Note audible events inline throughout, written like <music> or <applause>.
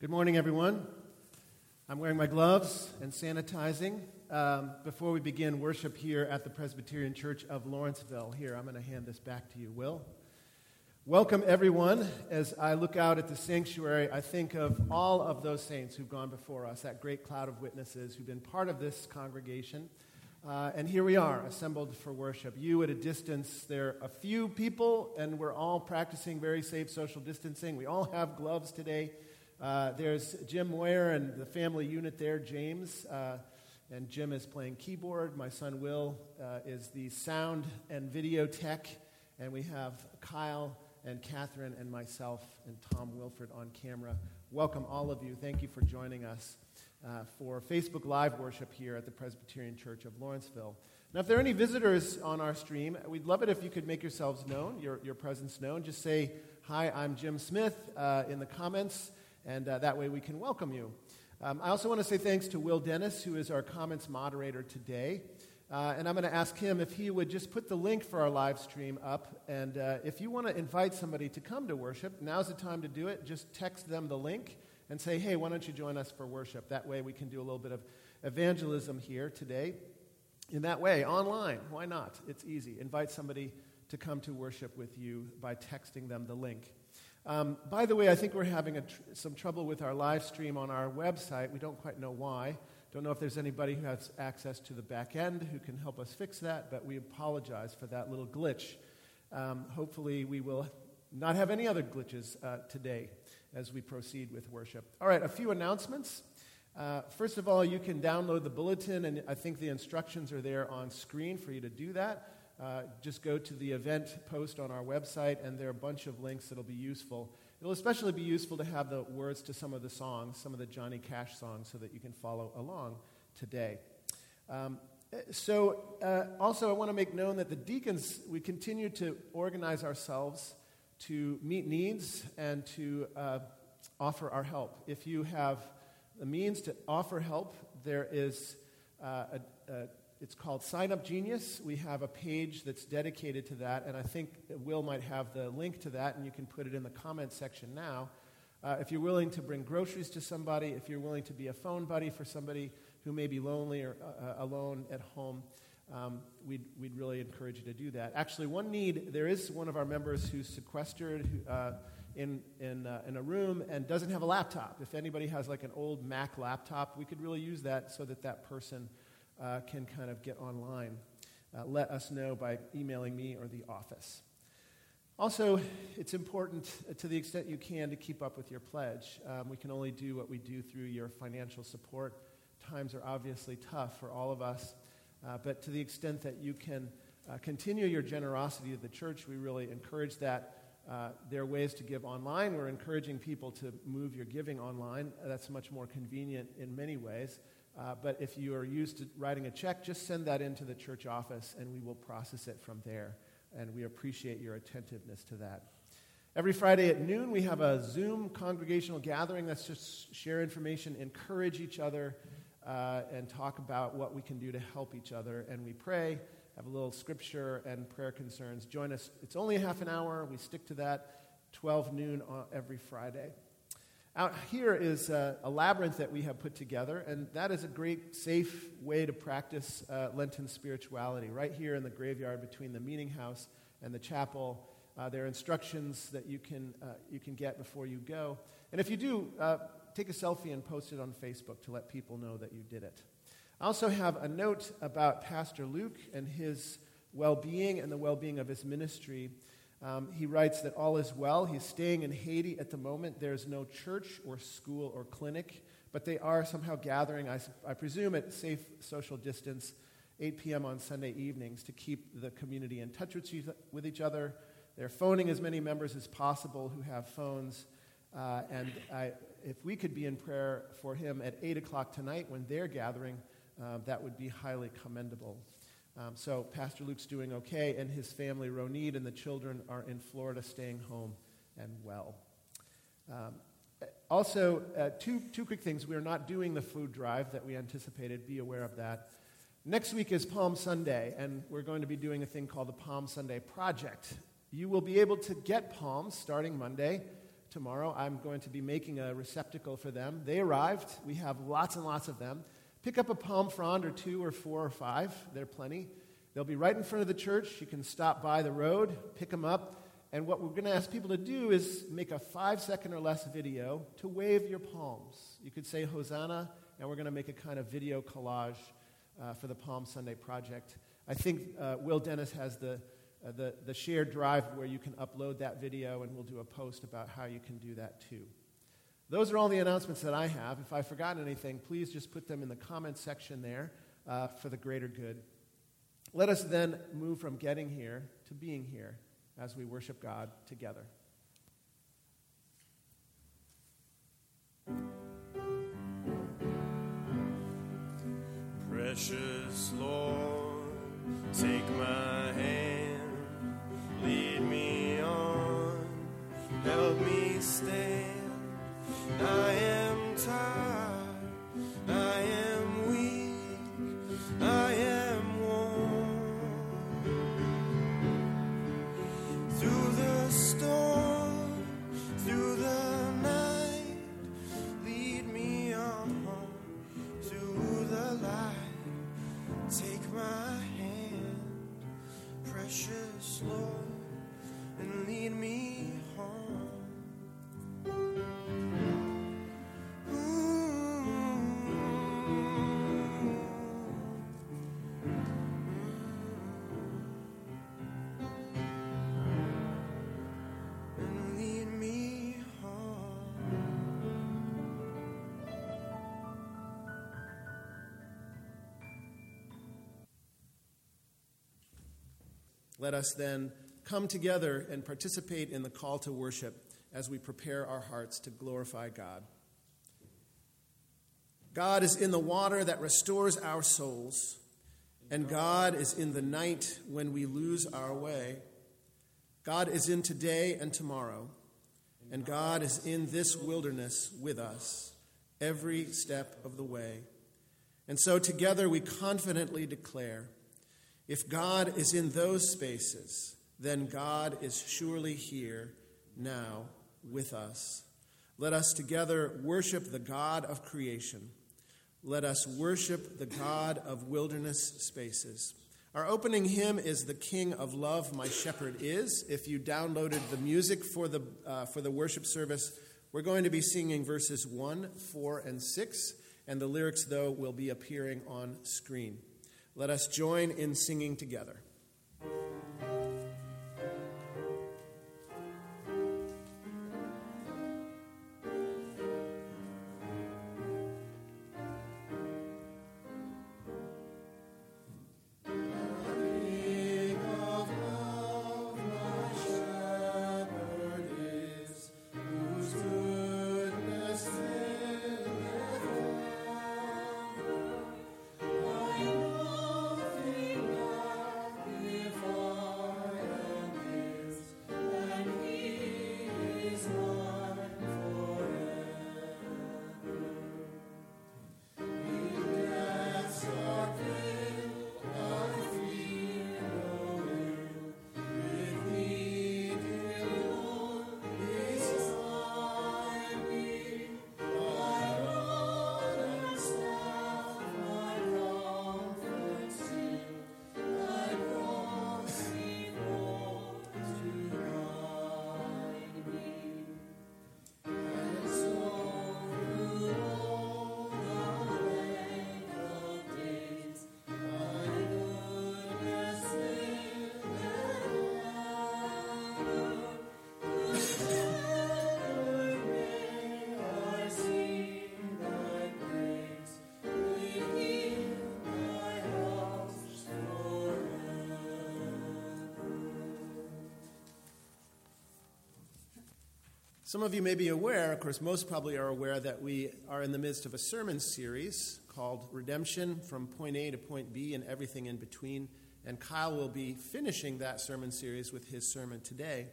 Good morning, everyone. I'm wearing my gloves and sanitizing. Um, before we begin worship here at the Presbyterian Church of Lawrenceville, here, I'm going to hand this back to you, Will. Welcome, everyone. As I look out at the sanctuary, I think of all of those saints who've gone before us, that great cloud of witnesses who've been part of this congregation. Uh, and here we are, assembled for worship. You at a distance, there are a few people, and we're all practicing very safe social distancing. We all have gloves today. Uh, there's Jim Moyer and the family unit there, James. Uh, and Jim is playing keyboard. My son Will uh, is the sound and video tech. And we have Kyle and Catherine and myself and Tom Wilford on camera. Welcome, all of you. Thank you for joining us uh, for Facebook Live worship here at the Presbyterian Church of Lawrenceville. Now, if there are any visitors on our stream, we'd love it if you could make yourselves known, your, your presence known. Just say, Hi, I'm Jim Smith uh, in the comments and uh, that way we can welcome you. Um, I also want to say thanks to Will Dennis, who is our comments moderator today. Uh, and I'm going to ask him if he would just put the link for our live stream up. And uh, if you want to invite somebody to come to worship, now's the time to do it. Just text them the link and say, hey, why don't you join us for worship? That way we can do a little bit of evangelism here today. In that way, online, why not? It's easy. Invite somebody to come to worship with you by texting them the link. Um, by the way, I think we're having tr- some trouble with our live stream on our website. We don't quite know why. Don't know if there's anybody who has access to the back end who can help us fix that, but we apologize for that little glitch. Um, hopefully, we will not have any other glitches uh, today as we proceed with worship. All right, a few announcements. Uh, first of all, you can download the bulletin, and I think the instructions are there on screen for you to do that uh, just go to the event post on our website, and there are a bunch of links that'll be useful. It'll especially be useful to have the words to some of the songs, some of the Johnny Cash songs, so that you can follow along today. Um, so, uh, also, I want to make known that the deacons, we continue to organize ourselves to meet needs and to uh, offer our help. If you have the means to offer help, there is uh, a, a it's called Sign Up Genius. We have a page that's dedicated to that, and I think Will might have the link to that, and you can put it in the comments section now. Uh, if you're willing to bring groceries to somebody, if you're willing to be a phone buddy for somebody who may be lonely or uh, uh alone at home, um, we'd, we'd really encourage you to do that. Actually, one need there is one of our members who's sequestered uh, in, in, uh, in a room and doesn't have a laptop. If anybody has like an old Mac laptop, we could really use that so that that person uh, can kind of get online. Uh, let us know by emailing me or the office. Also, it's important uh, to the extent you can to keep up with your pledge. Um, we can only do what we do through your financial support. Times are obviously tough for all of us, uh, but to the extent that you can uh, continue your generosity to the church, we really encourage that. Uh, there are ways to give online. We're encouraging people to move your giving online. That's much more convenient in many ways. Uh, but if you are used to writing a check, just send that into the church office and we will process it from there. And we appreciate your attentiveness to that. Every Friday at noon, we have a Zoom congregational gathering that's just share information, encourage each other, uh, and talk about what we can do to help each other. And we pray, have a little scripture and prayer concerns. Join us. It's only a half an hour. We stick to that. 12 noon every Friday. Out here is a, a, labyrinth that we have put together, and that is a great, safe way to practice uh, Lenten spirituality. Right here in the graveyard between the meeting house and the chapel, uh, there are instructions that you can, uh, you can get before you go. And if you do, uh, take a selfie and post it on Facebook to let people know that you did it. I also have a note about Pastor Luke and his well being and the well being of his ministry. Um, he writes that all is well. He's staying in Haiti at the moment. There's no church or school or clinic, but they are somehow gathering, I, I presume, at safe social distance, 8 p.m. on Sunday evenings to keep the community in touch with each other. They're phoning as many members as possible who have phones. Uh, and I, if we could be in prayer for him at 8 o'clock tonight when they're gathering, uh, that would be highly commendable. Um, so Pastor Luke's doing okay, and his family, Ronid, and the children are in Florida staying home and well. Um, also, uh, two, two quick things. We are not doing the food drive that we anticipated. Be aware of that. Next week is Palm Sunday, and we're going to be doing a thing called the Palm Sunday Project. You will be able to get palms starting Monday tomorrow. I'm going to be making a receptacle for them. They arrived. We have lots and lots of them. Pick up a palm frond or two or four or five. They're plenty. They'll be right in front of the church. You can stop by the road, pick them up. And what we're going to ask people to do is make a five second or less video to wave your palms. You could say Hosanna, and we're going to make a kind of video collage uh, for the Palm Sunday project. I think uh, Will Dennis has the, uh, the, the shared drive where you can upload that video, and we'll do a post about how you can do that too. Those are all the announcements that I have. If I've forgotten anything, please just put them in the comments section there uh, for the greater good. Let us then move from getting here to being here as we worship God together. Precious Lord, take my hand, lead me on, help me stand. Precious Lord, and lead me Let us then come together and participate in the call to worship as we prepare our hearts to glorify God. God is in the water that restores our souls, and God is in the night when we lose our way. God is in today and tomorrow, and God is in this wilderness with us every step of the way. And so together we confidently declare if God is in those spaces, then God is surely here now with us. Let us together worship the God of creation. Let us worship the God of wilderness spaces. Our opening hymn is The King of Love, My Shepherd Is. If you downloaded the music for the, uh, for the worship service, we're going to be singing verses 1, 4, and 6, and the lyrics, though, will be appearing on screen. Let us join in singing together. Some of you may be aware, of course, most probably are aware, that we are in the midst of a sermon series called Redemption from Point A to Point B and Everything in Between. And Kyle will be finishing that sermon series with his sermon today.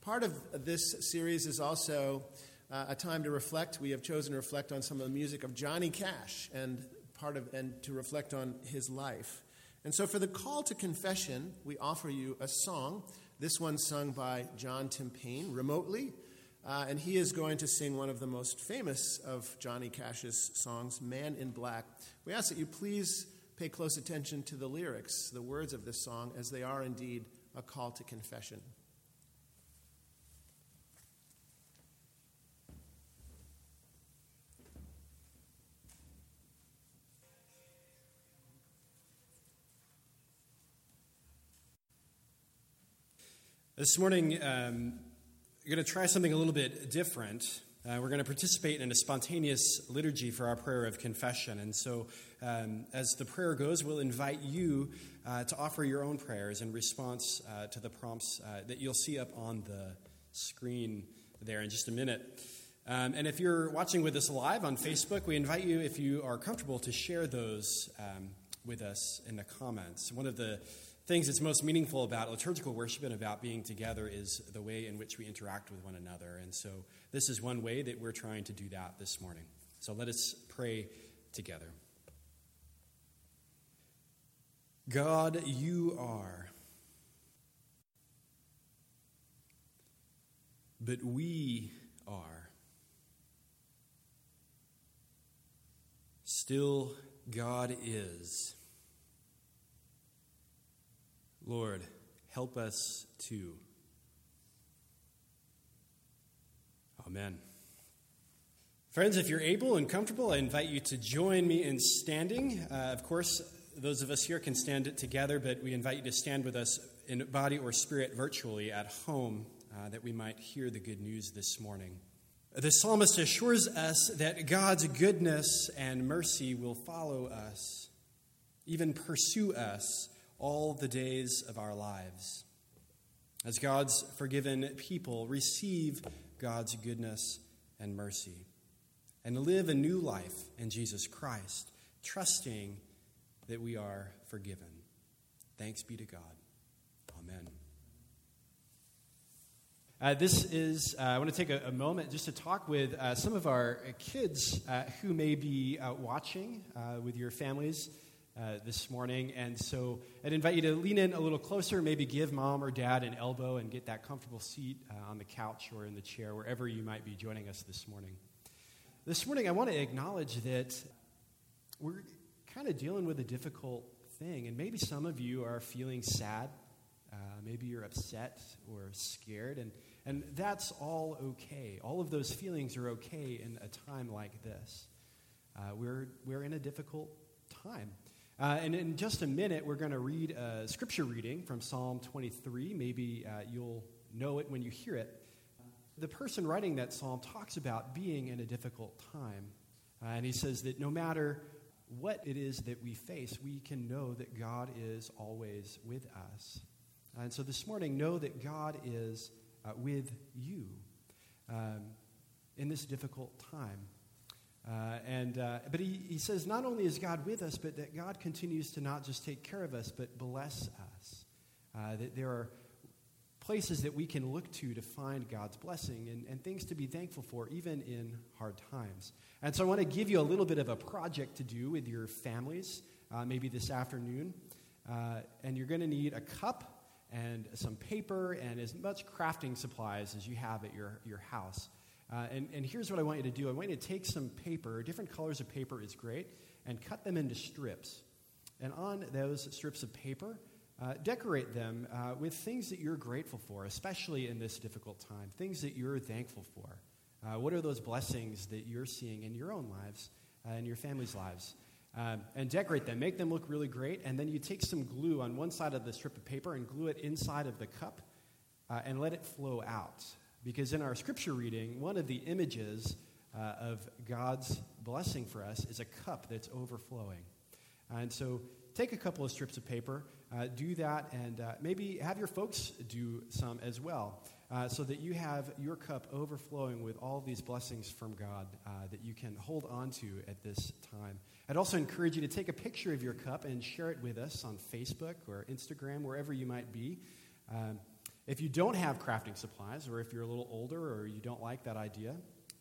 Part of this series is also uh, a time to reflect. We have chosen to reflect on some of the music of Johnny Cash and part of and to reflect on his life. And so for the call to confession, we offer you a song. This one sung by John Tim Payne remotely. Uh, and he is going to sing one of the most famous of Johnny Cash's songs, Man in Black. We ask that you please pay close attention to the lyrics, the words of this song, as they are indeed a call to confession. This morning, um, we're going to try something a little bit different. Uh, we're going to participate in a spontaneous liturgy for our prayer of confession. And so, um, as the prayer goes, we'll invite you uh, to offer your own prayers in response uh, to the prompts uh, that you'll see up on the screen there in just a minute. Um, and if you're watching with us live on Facebook, we invite you, if you are comfortable, to share those um, with us in the comments. One of the things that's most meaningful about liturgical worship and about being together is the way in which we interact with one another. And so, this is one way that we're trying to do that this morning. So, let us pray together. God, you are. But we are. Still, God is. Lord, help us too. Amen. Friends, if you're able and comfortable, I invite you to join me in standing. Uh, of course, those of us here can stand it together, but we invite you to stand with us in body or spirit virtually at home uh, that we might hear the good news this morning. The psalmist assures us that God's goodness and mercy will follow us, even pursue us all the days of our lives. As God's forgiven people, receive God's goodness and mercy and live a new life in Jesus Christ, trusting that we are forgiven. Thanks be to God. Amen. Uh, this is, uh, I want to take a, a, moment just to talk with uh, some of our kids uh, who may be uh, watching uh, with your families uh, this morning. And so I'd invite you to lean in a little closer, maybe give mom or dad an elbow and get that comfortable seat uh, on the couch or in the chair, wherever you might be joining us this morning. This morning, I want to acknowledge that we're kind of dealing with a difficult thing. And maybe some of you are feeling sad. Uh, maybe you're upset or scared. And, and that's all okay. All of those feelings are okay in a time like this. Uh, we're, we're in a difficult time. Uh, and in just a minute, we're going to read a scripture reading from Psalm 23. Maybe uh, you'll know it when you hear it. The person writing that psalm talks about being in a difficult time. Uh, and he says that no matter what it is that we face, we can know that God is always with us. And so this morning, know that God is uh, with you um, in this difficult time. Uh, and, uh, but he, he says not only is God with us, but that God continues to not just take care of us, but bless us. Uh, that there are places that we can look to to find God's blessing and, and things to be thankful for, even in hard times. And so I want to give you a little bit of a project to do with your families, uh, maybe this afternoon. Uh, and you're going to need a cup and some paper and as much crafting supplies as you have at your, your house. Uh, and, and here's what I want you to do I want you to take some paper, different colors of paper is great, and cut them into strips. And on those strips of paper, uh, decorate them uh, with things that you're grateful for, especially in this difficult time, things that you're thankful for. Uh, what are those blessings that you're seeing in your own lives and uh, your family's lives? Um, and decorate them, make them look really great, and then you take some glue on one side of the strip of paper and glue it inside of the cup uh, and let it flow out. Because in our scripture reading, one of the images uh, of God's blessing for us is a cup that's overflowing. And so take a couple of strips of paper, uh, do that, and uh, maybe have your folks do some as well. Uh, so that you have your cup overflowing with all these blessings from God uh, that you can hold on to at this time. I'd also encourage you to take a picture of your cup and share it with us on Facebook or Instagram, wherever you might be. Um, if you don't have crafting supplies, or if you're a little older or you don't like that idea,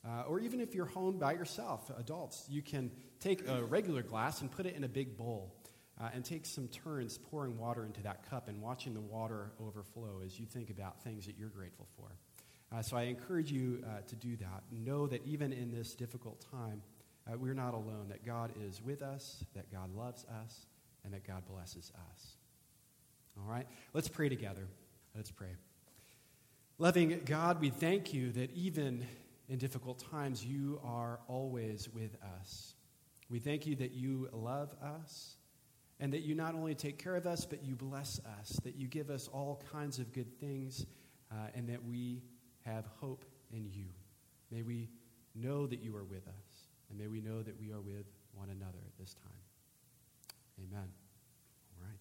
uh, or even if you're home by yourself, adults, you can take a regular glass and put it in a big bowl uh, and take some turns pouring water into that cup and watching the water overflow as you think about things that you're grateful for. Uh, so I encourage you uh, to do that. Know that even in this difficult time, uh, we're not alone, that God is with us, that God loves us, and that God blesses us. All right? Let's pray together. Let's pray. Loving God, we thank you that even in difficult times, you are always with us. We thank you that you love us and that you not only take care of us, but you bless us, that you give us all kinds of good things, uh, and that we have hope in you. May we know that you are with us, and may we know that we are with one another at this time. Amen. All right.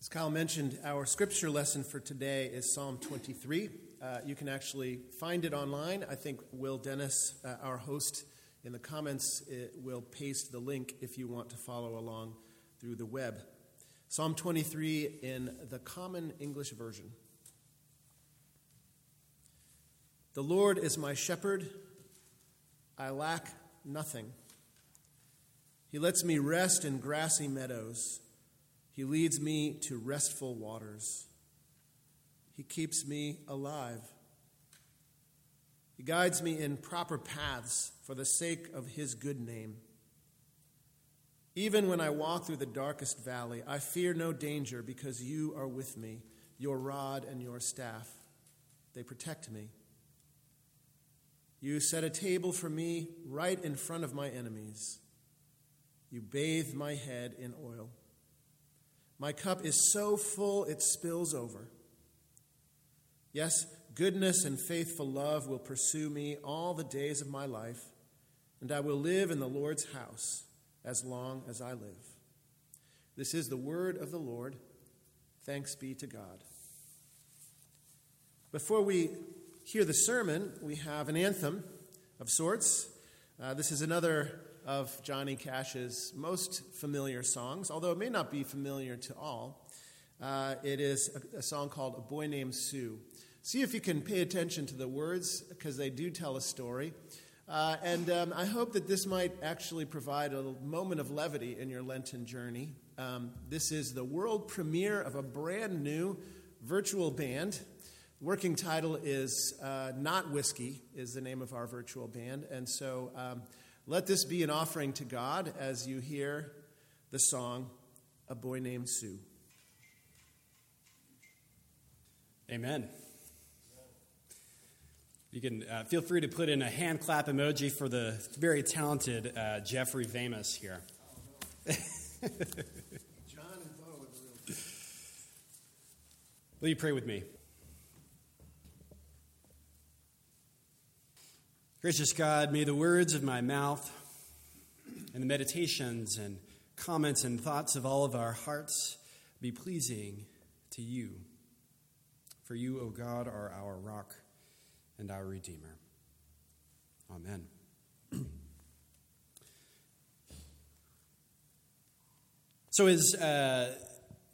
As Kyle mentioned, our scripture lesson for today is Psalm 23. Uh, you can actually find it online. I think Will Dennis, uh, our host, in the comments will paste the link if you want to follow along through the web. Psalm 23 in the Common English Version. The Lord is my shepherd, I lack nothing. He lets me rest in grassy meadows. He leads me to restful waters. He keeps me alive. He guides me in proper paths for the sake of His good name. Even when I walk through the darkest valley, I fear no danger because you are with me. Your rod and your staff, they protect me. You set a table for me right in front of my enemies. You bathe my head in oil. My cup is so full it spills over. Yes, goodness and faithful love will pursue me all the days of my life, and I will live in the Lord's house as long as I live. This is the word of the Lord. Thanks be to God. Before we hear the sermon, we have an anthem of sorts. Uh, this is another of Johnny Cash's most familiar songs, although it may not be familiar to all. Uh, it is a, a, song called A Boy Named Sue. See if you can pay attention to the words, because they do tell a story. Uh, and um, I hope that this might actually provide a moment of levity in your Lenten journey. Um, this is the world premiere of a brand new virtual band. Working title is uh, Not Whiskey, is the name of our virtual band. And so um, let this be an offering to God as you hear the song, A Boy Named Sue. Amen. You can uh, feel free to put in a hand clap emoji for the very talented uh, Jeffrey Vamus here. <laughs> John and Bo real. Will you pray with me? Gracious God, may the words of my mouth and the meditations and comments and thoughts of all of our hearts be pleasing to you. For you, O God, are our rock and our Redeemer. Amen. <clears throat> so, as uh,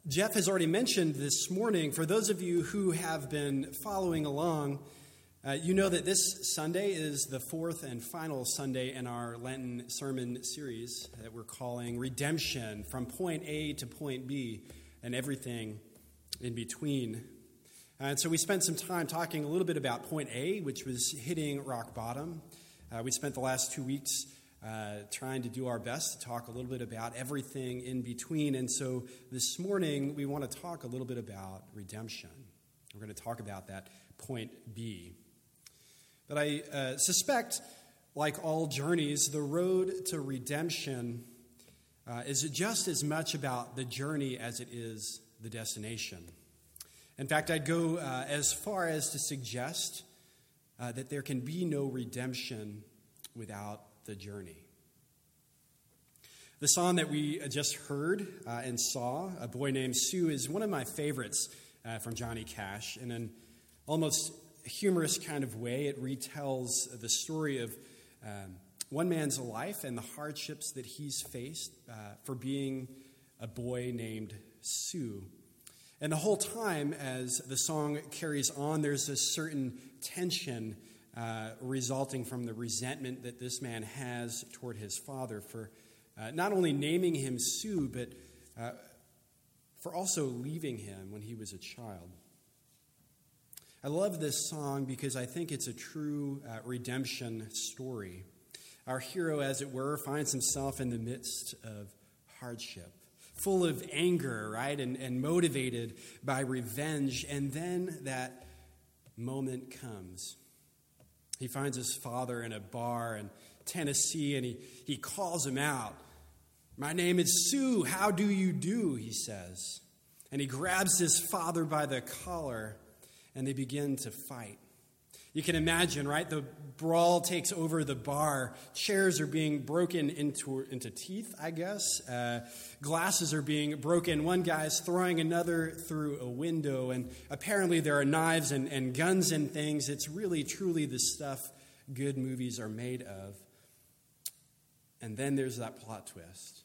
Jeff has already mentioned this morning, for those of you who have been following along, uh, you know that this Sunday is the fourth and final Sunday in our Lenten sermon series that we're calling Redemption from Point A to Point B and everything in between. And so we spent some time talking a little bit about point A, which was hitting rock bottom. Uh, we spent the last two weeks uh, trying to do our best to talk a little bit about everything in between. And so this morning, we want to talk a little bit about redemption. We're going to talk about that point B. But I uh, suspect, like all journeys, the road to redemption uh, is just as much about the journey as it is the destination. In fact, I'd go uh, as far as to suggest uh, that there can be no redemption without the journey. The song that we just heard uh, and saw, A Boy Named Sue, is one of my favorites uh, from Johnny Cash. In an almost humorous kind of way, it retells the story of um, one man's life and the hardships that he's faced uh, for being a boy named Sue. And the whole time, as the song carries on, there's a certain tension uh, resulting from the resentment that this man has toward his father for uh, not only naming him Sue, but uh, for also leaving him when he was a child. I love this song because I think it's a true uh, redemption story. Our hero, as it were, finds himself in the midst of hardship, full of anger, right, and, and motivated by revenge. And then that moment comes. He finds his father in a bar in Tennessee and he, he calls him out. My name is Sue. How do you do? He says. And he grabs his father by the collar and they begin to fight. You can imagine, right? The brawl takes over the bar. Chairs are being broken into, into teeth, I guess. Uh, glasses are being broken. One guy is throwing another through a window. And apparently, there are knives and, and guns and things. It's really, truly the stuff good movies are made of. And then there's that plot twist.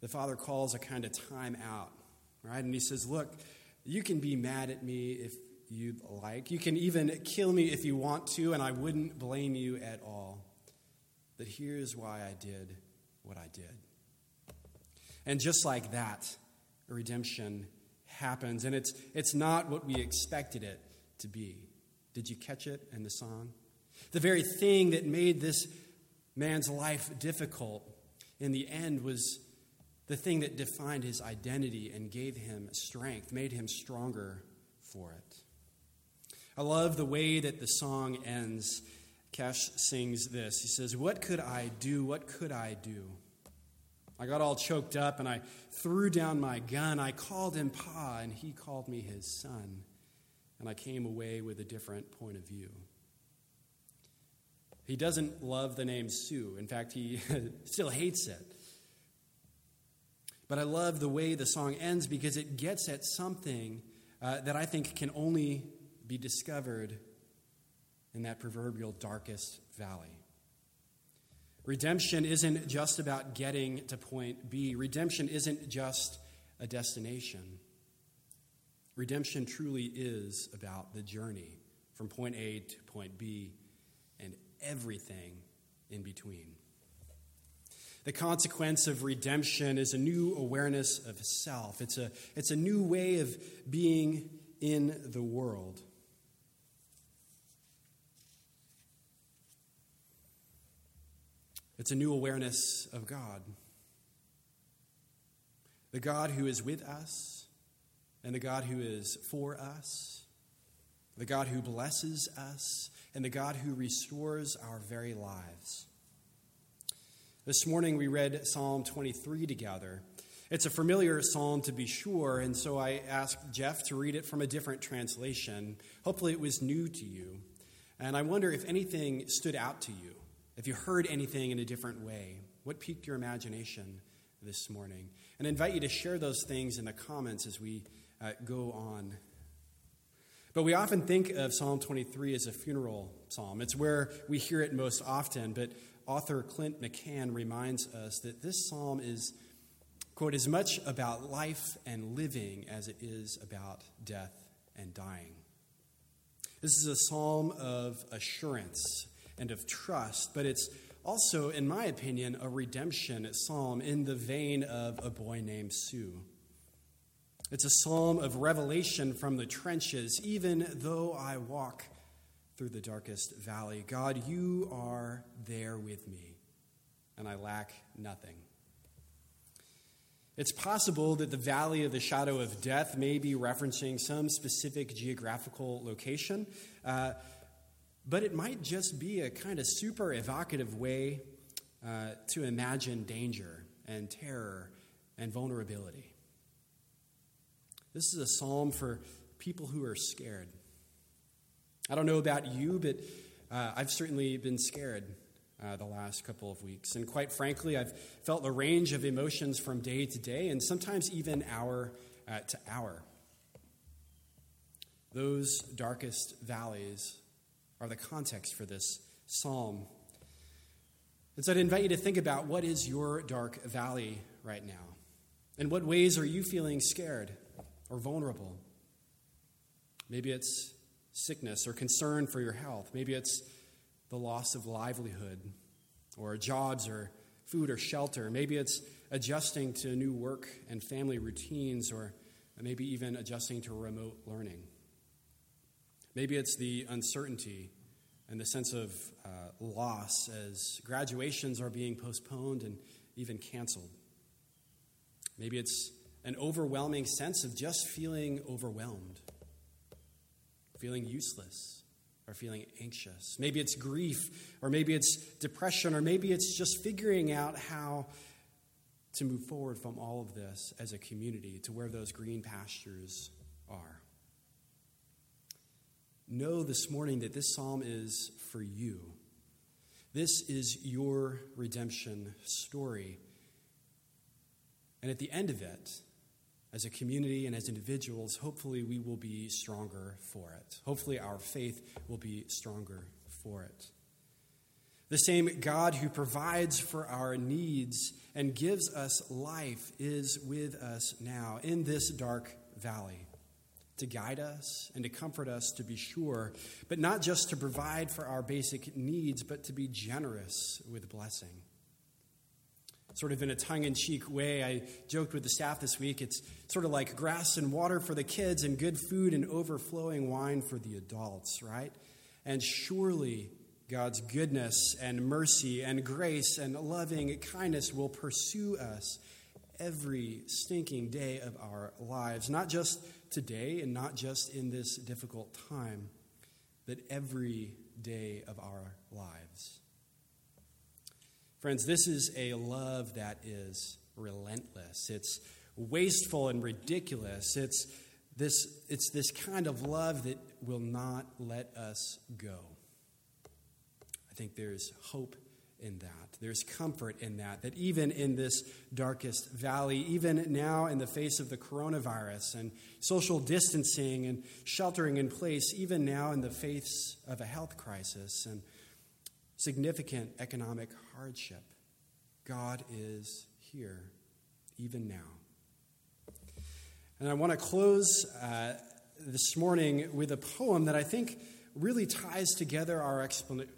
The father calls a kind of time out, right? And he says, Look, you can be mad at me if you'd like. You can even kill me if you want to, and I wouldn't blame you at all. But here's why I did what I did. And just like that, redemption happens. And it's, it's not what we expected it to be. Did you catch it in the song? The very thing that made this man's life difficult in the end was the thing that defined his identity and gave him strength, made him stronger for it. I love the way that the song ends. Cash sings this. He says, What could I do? What could I do? I got all choked up and I threw down my gun. I called him Pa, and he called me his son. And I came away with a different point of view. He doesn't love the name Sue. In fact, he <laughs> still hates it. But I love the way the song ends because it gets at something uh, that I think can only be discovered in that proverbial darkest valley. Redemption isn't just about getting to point B, redemption isn't just a destination. Redemption truly is about the journey from point A to point B and everything in between. The consequence of redemption is a new awareness of self. It's a, it's a new way of being in the world. It's a new awareness of God. The God who is with us, and the God who is for us, the God who blesses us, and the God who restores our very lives. This morning we read Psalm 23 together. It's a familiar psalm to be sure, and so I asked Jeff to read it from a different translation. Hopefully, it was new to you. And I wonder if anything stood out to you, if you heard anything in a different way. What piqued your imagination this morning? And I invite you to share those things in the comments as we uh, go on. But we often think of Psalm 23 as a funeral psalm. It's where we hear it most often, but author Clint McCann reminds us that this psalm is, quote, as much about life and living as it is about death and dying. This is a psalm of assurance and of trust, but it's also, in my opinion, a redemption psalm in the vein of a boy named Sue. It's a psalm of revelation from the trenches, even though I walk through the darkest valley. God, you are there with me, and I lack nothing. It's possible that the valley of the shadow of death may be referencing some specific geographical location, uh, but it might just be a kind of super evocative way uh, to imagine danger and terror and vulnerability. This is a psalm for people who are scared. I don't know about you, but uh, I've certainly been scared uh, the last couple of weeks. And quite frankly, I've felt the range of emotions from day to day and sometimes even hour uh, to hour. Those darkest valleys are the context for this psalm. And so I'd invite you to think about what is your dark valley right now? In what ways are you feeling scared or vulnerable? Maybe it's sickness or concern for your health. Maybe it's the loss of livelihood or jobs or food or shelter. Maybe it's adjusting to new work and family routines or maybe even adjusting to remote learning. Maybe it's the uncertainty and the sense of uh, loss as graduations are being postponed and even canceled. Maybe it's an overwhelming sense of just feeling overwhelmed, feeling useless, or feeling anxious. Maybe it's grief, or maybe it's depression, or maybe it's just figuring out how to move forward from all of this as a community to where those green pastures are. Know this morning that this psalm is for you. This is your redemption story. And at the end of it, as a community and as individuals, hopefully we will be stronger for it. Hopefully our faith will be stronger for it. The same God who provides for our needs and gives us life is with us now in this dark valley to guide us and to comfort us, to be sure, but not just to provide for our basic needs, but to be generous with blessing sort of in a tongue in cheek way. I joked with the staff this week. It's sort of like grass and water for the kids and good food and overflowing wine for the adults, right? And surely God's goodness and mercy and grace and loving kindness will pursue us every stinking day of our lives, not just today and not just in this difficult time, but every day of our lives. Friends, this is a love that is relentless. It's wasteful and ridiculous. It's this, it's this kind of love that will not let us go. I think there's hope in that. There's comfort in that. That even in this darkest valley, even now in the face of the coronavirus and social distancing and sheltering in place, even now in the face of a health crisis and significant economic hardship. God is here, even now. And I want to close uh, this morning with a poem that I think really ties together our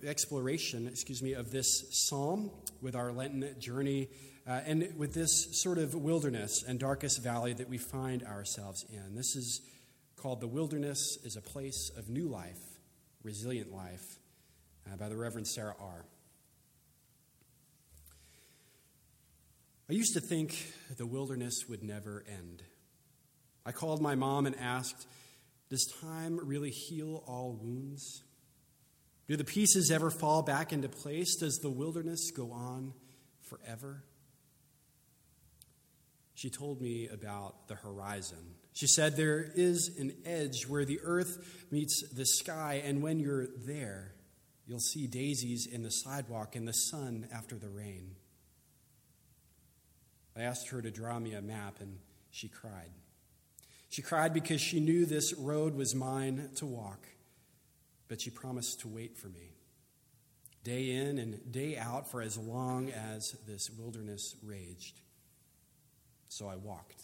exploration, excuse me, of this psalm with our Lenten journey uh, and with this sort of wilderness and darkest valley that we find ourselves in. This is called The Wilderness is a Place of New Life, Resilient Life uh, by the Reverend Sarah R. I used to think the wilderness would never end. I called my mom and asked, Does time really heal all wounds? Do the pieces ever fall back into place? Does the wilderness go on forever? She told me about the horizon. She said there is an edge where the earth meets the sky, and when you're there, You'll see daisies in the sidewalk in the sun after the rain. I asked her to draw me a map, and she cried. She cried because she knew this road was mine to walk, but she promised to wait for me, day in and day out, for as long as this wilderness raged. So I walked.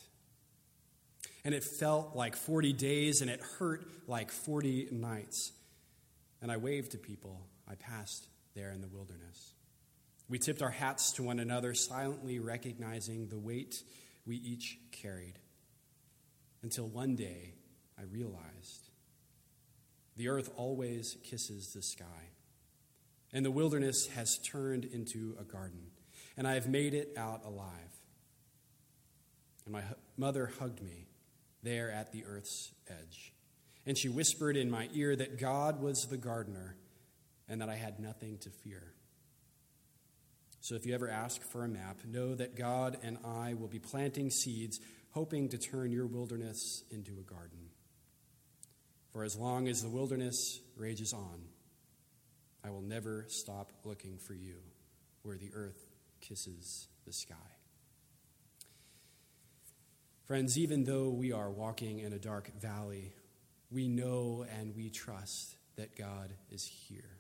And it felt like 40 days, and it hurt like 40 nights. And I waved to people I passed there in the wilderness. We tipped our hats to one another, silently recognizing the weight we each carried. Until one day I realized the earth always kisses the sky, and the wilderness has turned into a garden, and I have made it out alive. And my mother hugged me there at the earth's edge, and she whispered in my ear that God was the gardener and that I had nothing to fear. So if you ever ask for a map, know that God and I will be planting seeds, hoping to turn your wilderness into a garden. For as long as the wilderness rages on, I will never stop looking for you where the earth kisses the sky. Friends, even though we are walking in a dark valley, we know and we trust that God is here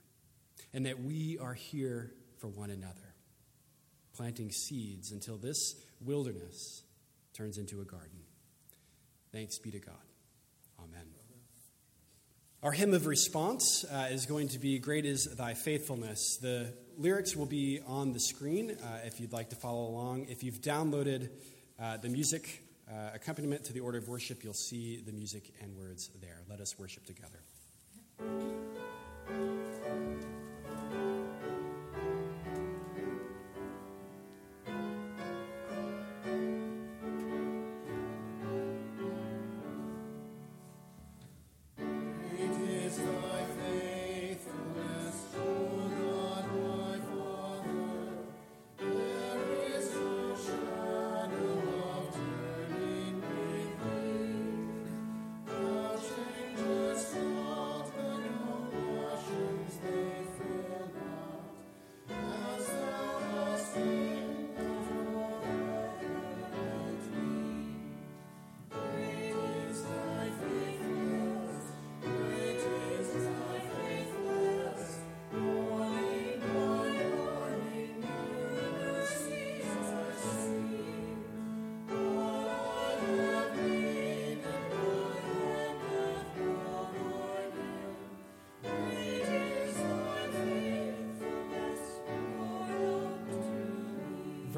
and that we are here for one another, planting seeds until this wilderness turns into a garden. Thanks be to God. Amen. Our hymn of response uh, is going to be Great is Thy Faithfulness. The lyrics will be on the screen uh, if you'd like to follow along. If you've downloaded uh, the music uh, accompaniment to the order of worship, you'll see the music and words there. Let us worship together.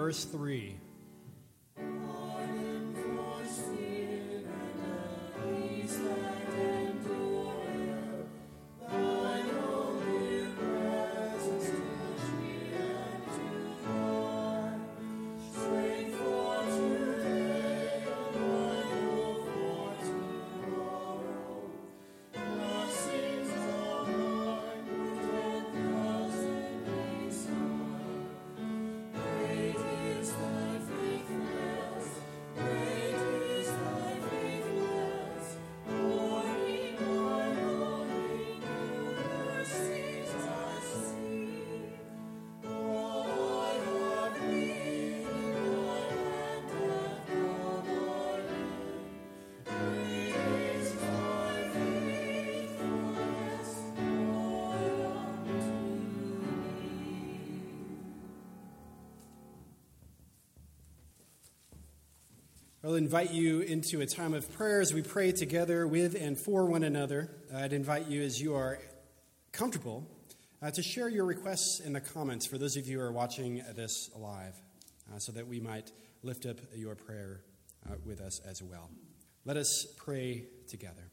Verse 3. I'll invite you into a time of prayer as we pray together with and for one another. I'd invite you, as you are comfortable, uh, to share your requests in the comments for those of you who are watching this live, uh, so that we might lift up your prayer uh, with us as well. Let us pray together.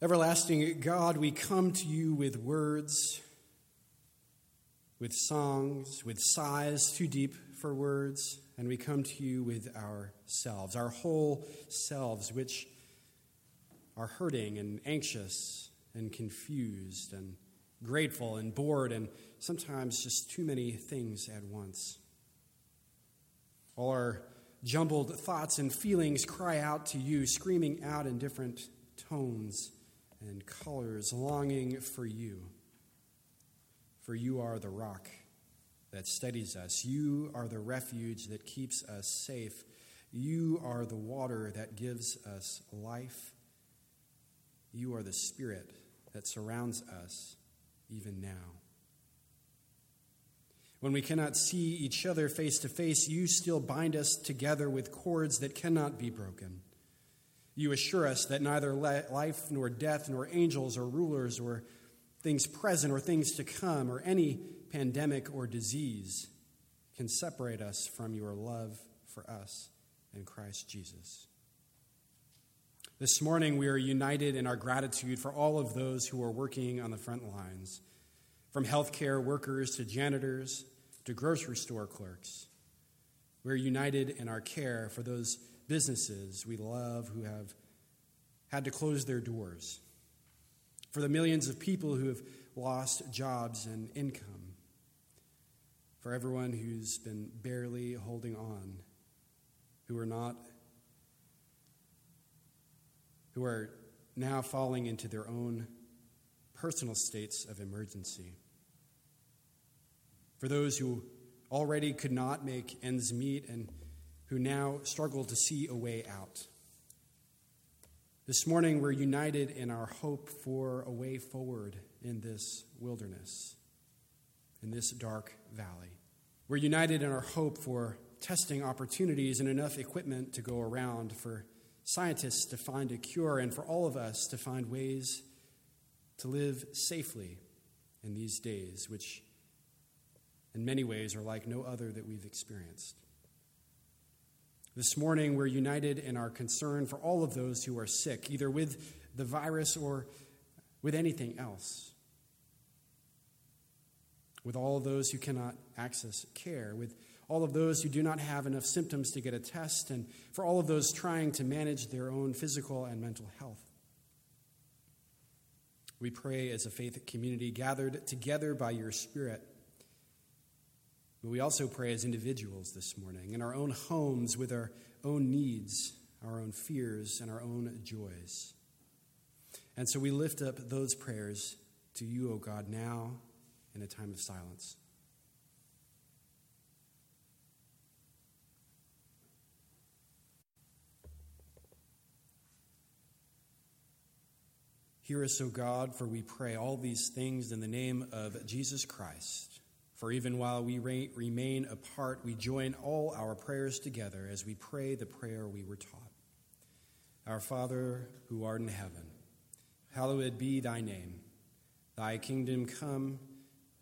Everlasting God, we come to you with words, with songs, with sighs too deep for words and we come to you with ourselves, our whole selves, which are hurting and anxious and confused and grateful and bored and sometimes just too many things at once. All our jumbled thoughts and feelings cry out to you, screaming out in different tones and colors, longing for you. For you are the rock that steadies us. You are the refuge that keeps us safe. You are the water that gives us life. You are the spirit that surrounds us even now. When we cannot see each other face to face, you still bind us together with cords that cannot be broken. You assure us that neither life nor death, nor angels or rulers or things present or things to come, or any pandemic or disease can separate us from your love for us in Christ Jesus. This morning, we are united in our gratitude for all of those who are working on the front lines, from healthcare workers to janitors to grocery store clerks. We're united in our care for those businesses we love who have had to close their doors, for the millions of people who have lost jobs and income for everyone who's been barely holding on, who are not, who are now falling into their own personal states of emergency. For those who already could not make ends meet and who now struggle to see a way out. This morning, we're united in our hope for a way forward in this wilderness, in this dark valley. We're united in our hope for testing opportunities and enough equipment to go around for scientists to find a cure and for all of us to find ways to live safely in these days, which in many ways are like no other that we've experienced. This morning, we're united in our concern for all of those who are sick, either with the virus or with anything else. With all of those who cannot access care, with all of those who do not have enough symptoms to get a test, and for all of those trying to manage their own physical and mental health. We pray as a faith community gathered together by your Spirit. But we also pray as individuals this morning in our own homes with our own needs, our own fears, and our own joys. And so we lift up those prayers to you, O God, now in a time of silence. Hear us, O God, for we pray all these things in the name of Jesus Christ. For even while we re- remain apart, we join all our prayers together as we pray the prayer we were taught. Our Father, who art in heaven, hallowed be thy name. Thy kingdom come,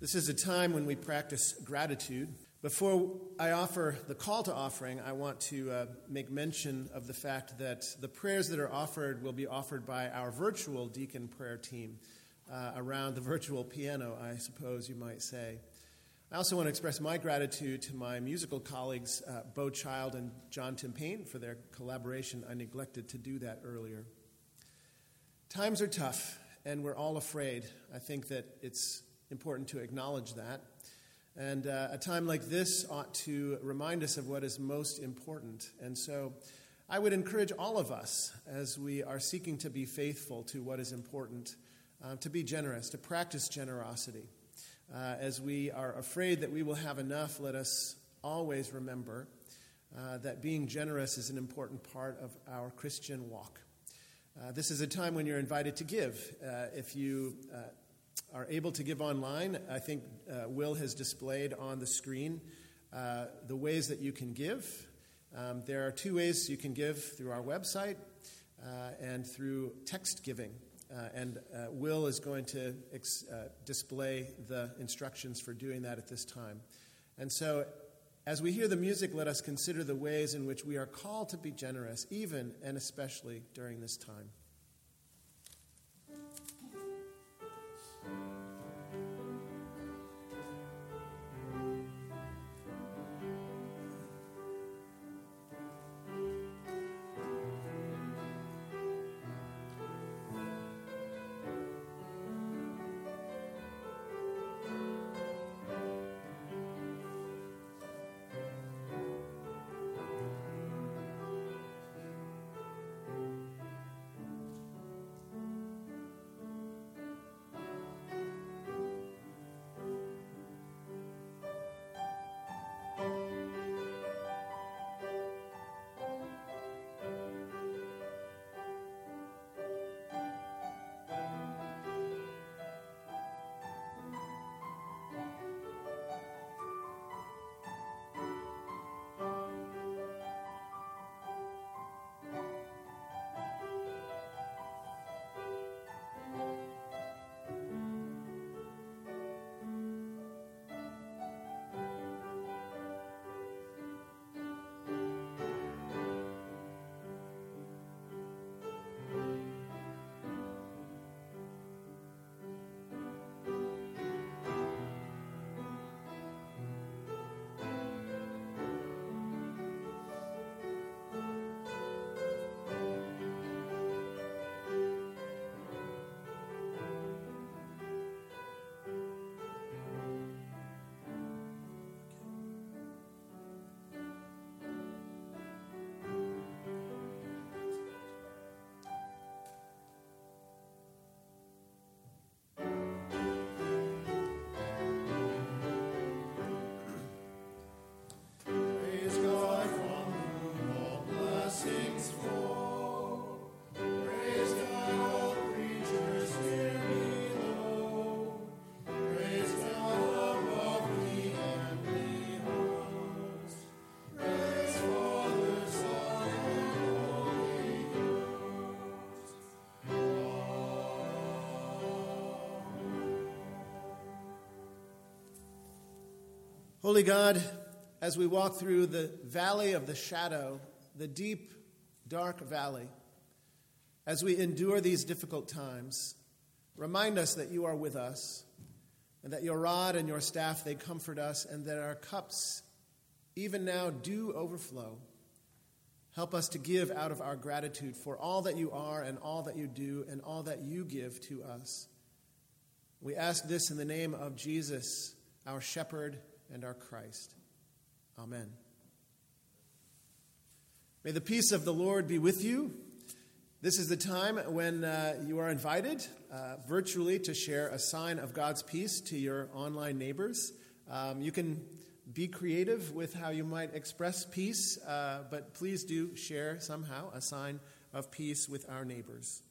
This is a time when we practice gratitude. Before I offer the call to offering, I want to uh, make mention of the fact that the prayers that are offered will be offered by our virtual deacon prayer team uh, around the virtual piano, I suppose you might say. I also want to express my gratitude to my musical colleagues, uh, Bo Child and John Timpain, for their collaboration. I neglected to do that earlier. Times are tough, and we're all afraid. I think that it's important to acknowledge that. And uh, a time like this ought to remind us of what is most important. And so I would encourage all of us, as we are seeking to be faithful to what is important, uh, to be generous, to practice generosity. Uh, as we are afraid that we will have enough, let us always remember uh, that being generous is an important part of our Christian walk. Uh, this is a time when you're invited to give. Uh, if you are able to give online, I think uh, Will has displayed on the screen uh, the ways that you can give. Um, there are two ways you can give through our website uh, and through text giving. Uh, and uh, Will is going to ex- display the instructions for doing that at this time. And so, as we hear the music, let us consider the ways in which we are called to be generous, even and especially during this time. Holy God, as we walk through the valley of the shadow, the deep, dark valley, as we endure these difficult times, remind us that you are with us, and that your rod and your staff, they comfort us, and that our cups, even now, do overflow. Help us to give out of our gratitude for all that you are, and all that you do, and all that you give to us. We ask this in the name of Jesus, our shepherd and our Christ. Amen. May the peace of the Lord be with you. This is the time when uh, you are invited uh, virtually to share a sign of God's peace to your online neighbors. Um, you can be creative with how you might express peace, uh, but please do share somehow a sign of peace with our neighbors.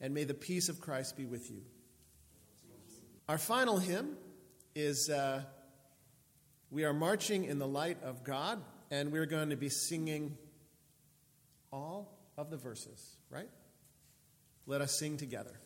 And may the peace of Christ be with you. Our final hymn is uh, We Are Marching in the Light of God, and we're going to be singing all of the verses, right? Let us sing together.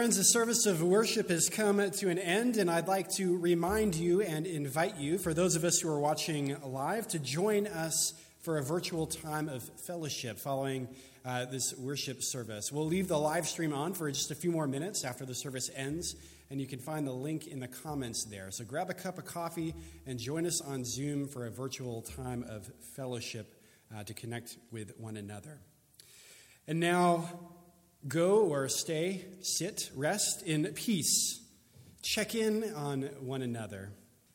Friends, the service of worship has come to an end, and I'd like to remind you and invite you, for those of us who are watching live, to join us for a virtual time of fellowship following uh, this worship service. We'll leave the live stream on for just a few more minutes after the service ends, and you can find the link in the comments there. So grab a cup of coffee and join us on Zoom for a virtual time of fellowship uh, to connect with one another. And now, Go or stay, sit, rest in peace. Check in on one another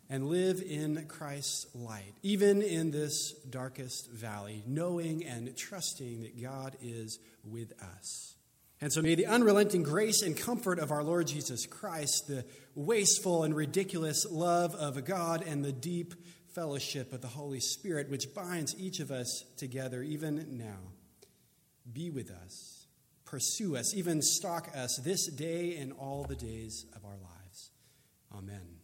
and live in Christ's light, even in this darkest valley, knowing and trusting that God is with us. And so may the unrelenting grace and comfort of our Lord Jesus Christ, the wasteful and ridiculous love of God, and the deep fellowship of the Holy Spirit, which binds each of us together even now, be with us pursue us, even stalk us this day and all the days of our lives. Amen.